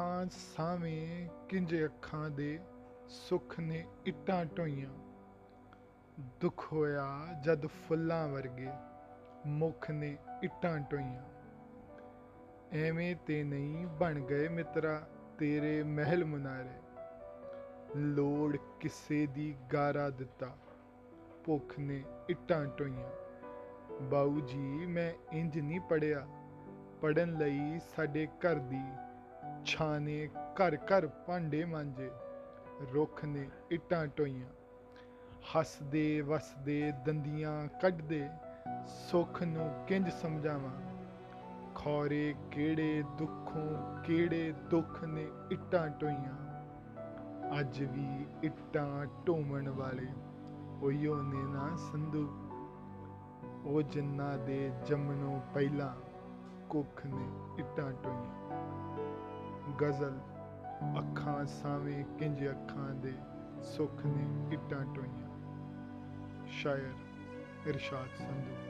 ਅੱਖਾਂ ਸਾਵੇਂ ਕਿੰਜ ਅੱਖਾਂ ਦੇ ਸੁੱਖ ਨੇ ਇੱਟਾਂ ਢੋਈਆਂ ਦੁੱਖ ਹੋਇਆ ਜਦ ਫੁੱਲਾਂ ਵਰਗੇ ਮੁਖ ਨੇ ਇੱਟਾਂ ਢੋਈਆਂ ਐਵੇਂ ਤੇ ਨਹੀਂ ਬਣ ਗਏ ਮਿੱਤਰਾ ਤੇਰੇ ਮਹਿਲ ਮੁਨਾਰੇ। ਲੋੜ ਕਿਸੇ ਦੀ ਗਾਰਾ ਦਿੱਤਾ, ਭੁੱਖ ਨੇ ਇੱਟਾਂ ਢੋਈਆਂ ਬਾਊ ਜੀ, ਮੈਂ ਇੰਜ ਨਹੀਂ ਪੜਿਆ ਪੜਨ ਲਈ ਸਾਡੇ ਘਰ ਦੀ ਛਾਨੇ ਘਰ ਘਰ ਭਾਂਡੇ ਮਾਂਜੇ, ਰੁੱਖ ਨੇ ਇੱਟਾਂ ਢੋਈਆਂ ਹੱਸਦੇ ਵਸਦੇ ਦੰਦੀਆਂ ਕੱਢਦੇ, ਸੁੱਖ ਨੂੰ ਕਿੰਜ ਸਮਝਾਵਾਂ? ਖੌਰੇ ਕਿਹੜੇ ਦੁੱਖੋਂ, ਕਿਹੜੇ ਦੁੱਖ ਨੇ ਇੱਟਾਂ ਢੋਈਆਂ ਅੱਜ ਵੀ ਇੱਟਾਂ ਢੋਵਣ ਵਾਲੇ ਉਈਓ ਨੇ ਨਾ ਸੰਧੂ। ਉਹ ਜਿੰਨਾ ਦੇ ਜੰਮਣੋਂ ਪਹਿਲਾਂ ਕੁੱਖ ਨੇ ਇੱਟਾਂ ਢੋਈਆਂ ਗਜ਼ਲ। ਅੱਖਾਂ ਸਾਵੇਂ ਕਿੰਜ ਅੱਖਾਂ ਦੇ ਸੁੱਖ ਨੇ ਇੱਟਾਂ ਢੋਈਆਂ ਸ਼ਾਇਰ ਇਰਸ਼ਾਦ ਸੰਧੂ।